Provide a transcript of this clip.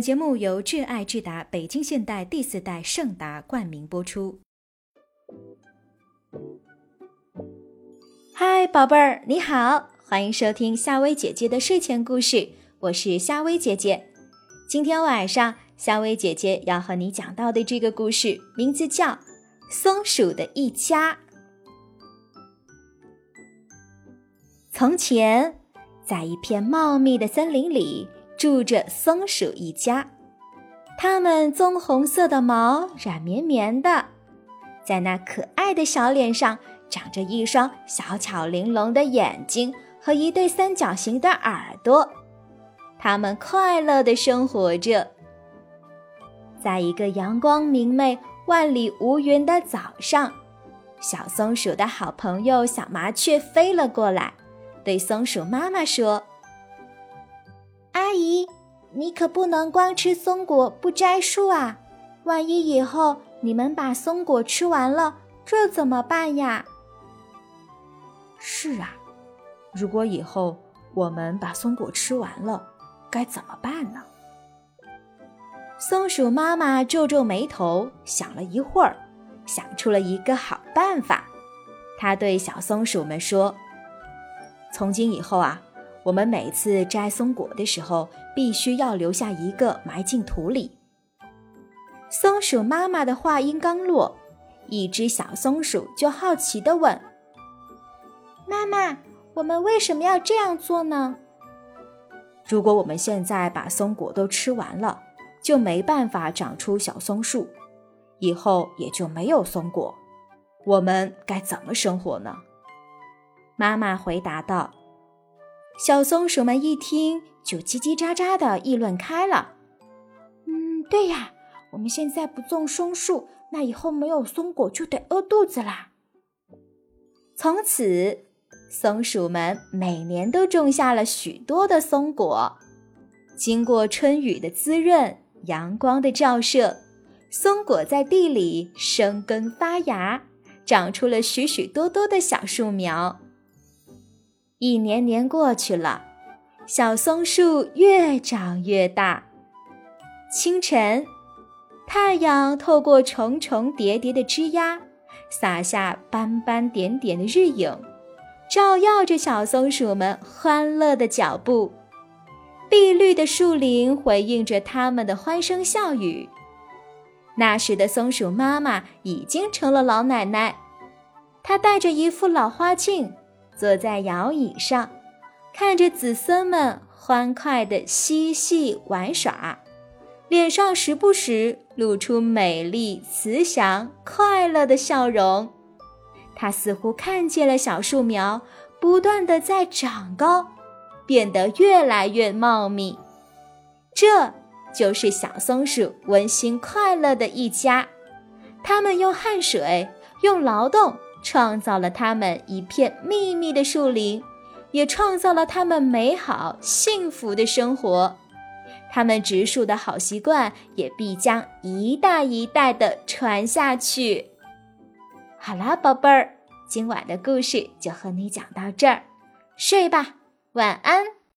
节目由挚爱智达北京现代第四代圣达冠名播出。嗨，宝贝儿，你好，欢迎收听夏薇姐姐的睡前故事，我是夏薇姐姐。今天晚上，夏薇姐姐要和你讲到的这个故事，名字叫《松鼠的一家》。从前，在一片茂密的森林里，住着松鼠一家。它们棕红色的毛软绵绵的，在那可爱的小脸上长着一双小巧玲珑的眼睛和一对三角形的耳朵。它们快乐的生活着。在一个阳光明媚、万里无云的早上，小松鼠的好朋友小麻雀飞了过来。对松鼠妈妈说：“阿姨，你可不能光吃松果不摘树啊！万一以后你们把松果吃完了，这怎么办呀？”“是啊，如果以后我们把松果吃完了，该怎么办呢？”松鼠妈妈皱皱眉头，想了一会儿，想出了一个好办法。她对小松鼠们说。从今以后啊，我们每次摘松果的时候，必须要留下一个埋进土里。松鼠妈妈的话音刚落，一只小松鼠就好奇地问：“妈妈，我们为什么要这样做呢？”如果我们现在把松果都吃完了，就没办法长出小松树，以后也就没有松果，我们该怎么生活呢？妈妈回答道：“小松鼠们一听，就叽叽喳喳地议论开了。嗯，对呀，我们现在不种松树，那以后没有松果就得饿肚子啦。”从此，松鼠们每年都种下了许多的松果。经过春雨的滋润，阳光的照射，松果在地里生根发芽，长出了许许多多的小树苗。一年年过去了，小松树越长越大。清晨，太阳透过重重叠叠的枝桠，洒下斑斑点点的日影，照耀着小松鼠们欢乐的脚步。碧绿的树林回应着它们的欢声笑语。那时的松鼠妈妈已经成了老奶奶，她戴着一副老花镜。坐在摇椅上，看着子孙们欢快的嬉戏玩耍，脸上时不时露出美丽、慈祥、快乐的笑容。他似乎看见了小树苗不断的在长高，变得越来越茂密。这就是小松鼠温馨快乐的一家。他们用汗水，用劳动。创造了他们一片秘密的树林，也创造了他们美好幸福的生活。他们植树的好习惯也必将一代一代的传下去。好啦，宝贝儿，今晚的故事就和你讲到这儿，睡吧，晚安。